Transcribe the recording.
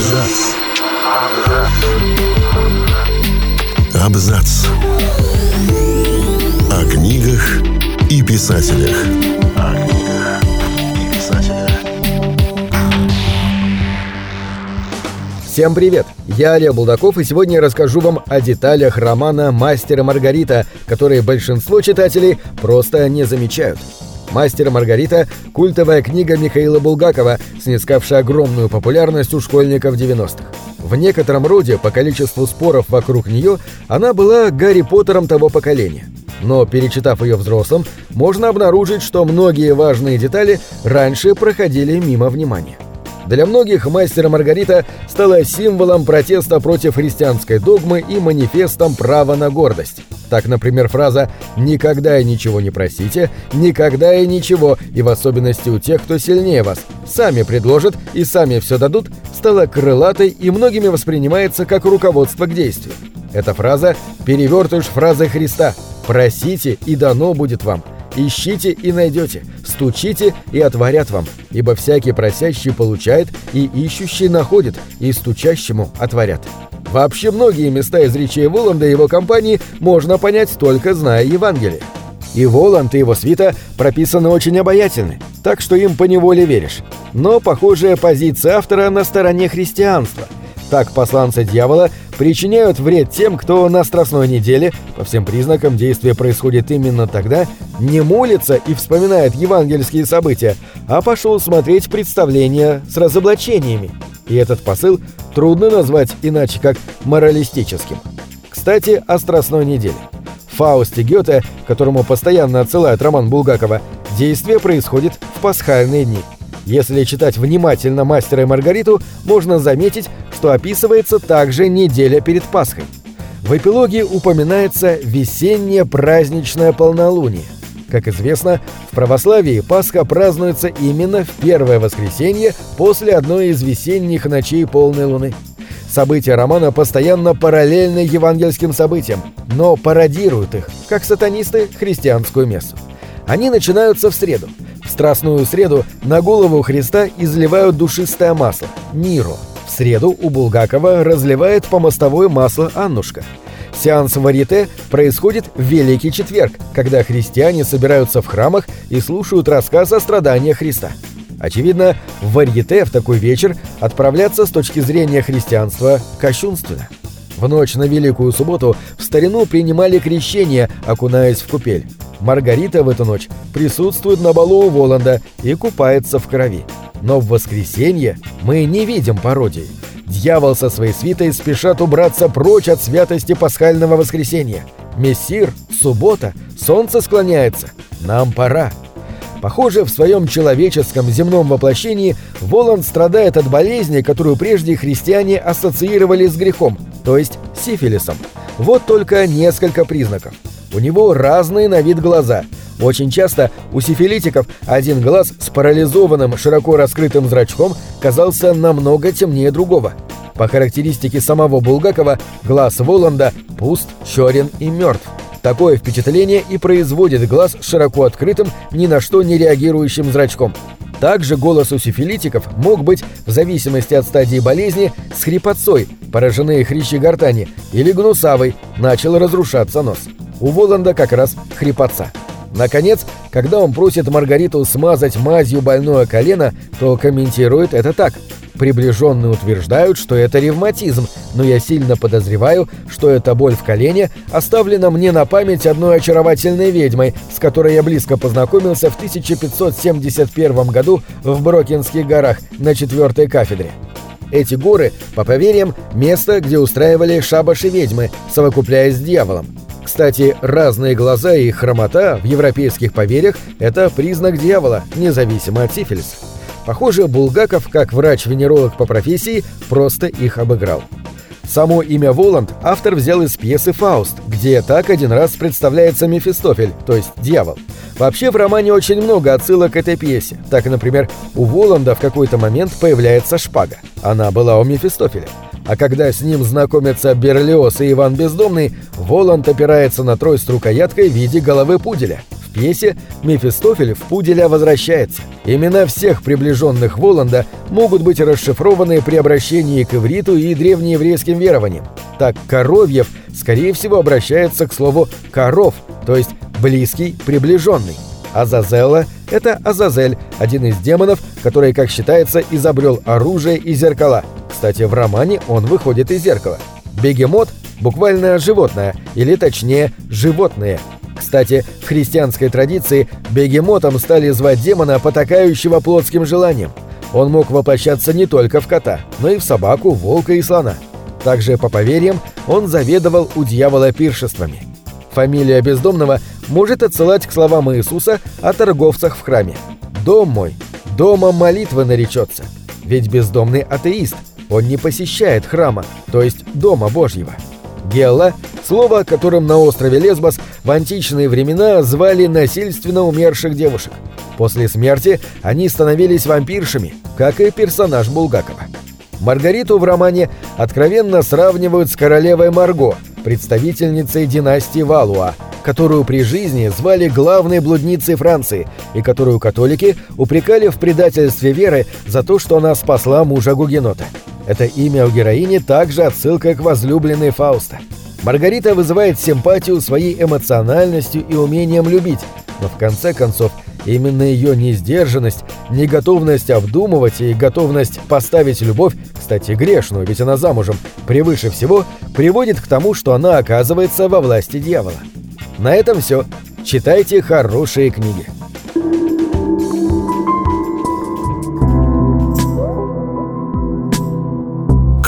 Абзац. Абзац. О книгах и писателях. О книгах и писателях. Всем привет! Я Олег Булдаков, и сегодня я расскажу вам о деталях романа «Мастер и Маргарита», которые большинство читателей просто не замечают. «Мастер Маргарита» — культовая книга Михаила Булгакова, снискавшая огромную популярность у школьников 90-х. В некотором роде, по количеству споров вокруг нее, она была Гарри Поттером того поколения. Но, перечитав ее взрослым, можно обнаружить, что многие важные детали раньше проходили мимо внимания. Для многих «Мастер и Маргарита» стала символом протеста против христианской догмы и манифестом права на гордость. Так, например, фраза «никогда и ничего не просите», «никогда и ничего», и в особенности у тех, кто сильнее вас, сами предложат и сами все дадут, стала крылатой и многими воспринимается как руководство к действию. Эта фраза – перевертыш фразы Христа «просите, и дано будет вам». Ищите и найдете, стучите и отворят вам, ибо всякий просящий получает, и ищущий находит, и стучащему отворят. Вообще многие места из речей Воланда и его компании можно понять только зная Евангелие. И Воланд, и его свита прописаны очень обаятельны, так что им поневоле веришь. Но похожая позиция автора на стороне христианства. Так посланцы дьявола причиняют вред тем, кто на Страстной неделе, по всем признакам действие происходит именно тогда, не молится и вспоминает евангельские события, а пошел смотреть представления с разоблачениями. И этот посыл трудно назвать иначе как моралистическим. Кстати, о Страстной неделе. В Фаусте Гёте, которому постоянно отсылает роман Булгакова, действие происходит в пасхальные дни. Если читать внимательно «Мастера и Маргариту», можно заметить, что описывается также неделя перед Пасхой. В эпилоге упоминается весеннее праздничное полнолуние. Как известно, в православии Пасха празднуется именно в первое воскресенье после одной из весенних ночей полной луны. События романа постоянно параллельны евангельским событиям, но пародируют их, как сатанисты, христианскую мессу. Они начинаются в среду. В Страстную среду на голову Христа изливают душистое масло – миро. В среду у Булгакова разливает по мостовой масло Аннушка. Сеанс варите происходит в Великий Четверг, когда христиане собираются в храмах и слушают рассказ о страданиях Христа. Очевидно, в варьете в такой вечер отправляться с точки зрения христианства кощунственно. В ночь на Великую Субботу в старину принимали крещение, окунаясь в купель. Маргарита в эту ночь присутствует на балу у Воланда и купается в крови. Но в воскресенье мы не видим пародии. Дьявол со своей свитой спешат убраться прочь от святости пасхального воскресенья. Мессир, суббота, солнце склоняется. Нам пора. Похоже, в своем человеческом земном воплощении Воланд страдает от болезни, которую прежде христиане ассоциировали с грехом, то есть сифилисом. Вот только несколько признаков. У него разные на вид глаза. Очень часто у сифилитиков один глаз с парализованным широко раскрытым зрачком казался намного темнее другого. По характеристике самого Булгакова, глаз Воланда пуст, черен и мертв. Такое впечатление и производит глаз с широко открытым, ни на что не реагирующим зрачком. Также голос у сифилитиков мог быть, в зависимости от стадии болезни, с хрипотцой, пораженные хрящи гортани, или гнусавой, начал разрушаться нос. У Воланда как раз хрипотца. Наконец, когда он просит Маргариту смазать мазью больное колено, то комментирует это так. Приближенные утверждают, что это ревматизм, но я сильно подозреваю, что эта боль в колене оставлена мне на память одной очаровательной ведьмой, с которой я близко познакомился в 1571 году в Брокинских горах на четвертой кафедре. Эти горы, по поверьям, место, где устраивали шабаши ведьмы, совокупляясь с дьяволом. Кстати, разные глаза и хромота в европейских поверьях – это признак дьявола, независимо от сифилиса. Похоже, Булгаков, как врач-венеролог по профессии, просто их обыграл. Само имя Воланд автор взял из пьесы «Фауст», где так один раз представляется Мефистофель, то есть дьявол. Вообще в романе очень много отсылок к этой пьесе. Так, например, у Воланда в какой-то момент появляется шпага. Она была у Мефистофеля. А когда с ним знакомятся Берлиоз и Иван Бездомный, Воланд опирается на трость рукояткой в виде головы пуделя. в пьесе Мефистофель в Пуделя возвращается. Имена всех приближенных Воланда могут быть расшифрованы при обращении к ивриту и древнееврейским верованиям. Так Коровьев, скорее всего, обращается к слову «коров», то есть «близкий, приближенный». Азазелла — это Азазель, один из демонов, который, как считается, изобрел оружие и зеркала. Кстати, в романе он выходит из зеркала. Бегемот — буквально животное, или точнее, животные. Кстати, в христианской традиции бегемотом стали звать демона, потакающего плотским желанием. Он мог воплощаться не только в кота, но и в собаку, волка и слона. Также, по поверьям, он заведовал у дьявола пиршествами. Фамилия бездомного может отсылать к словам Иисуса о торговцах в храме. «Дом мой, домом молитвы наречется». Ведь бездомный атеист, он не посещает храма, то есть Дома Божьего. Гелла – слово, которым на острове Лесбос в античные времена звали насильственно умерших девушек. После смерти они становились вампиршами, как и персонаж Булгакова. Маргариту в романе откровенно сравнивают с королевой Марго, представительницей династии Валуа, которую при жизни звали главной блудницей Франции и которую католики упрекали в предательстве веры за то, что она спасла мужа Гугенота. Это имя у героини также отсылка к возлюбленной Фауста. Маргарита вызывает симпатию своей эмоциональностью и умением любить, но в конце концов именно ее несдержанность, неготовность обдумывать и готовность поставить любовь, кстати, грешную, ведь она замужем, превыше всего, приводит к тому, что она оказывается во власти дьявола. На этом все. Читайте хорошие книги.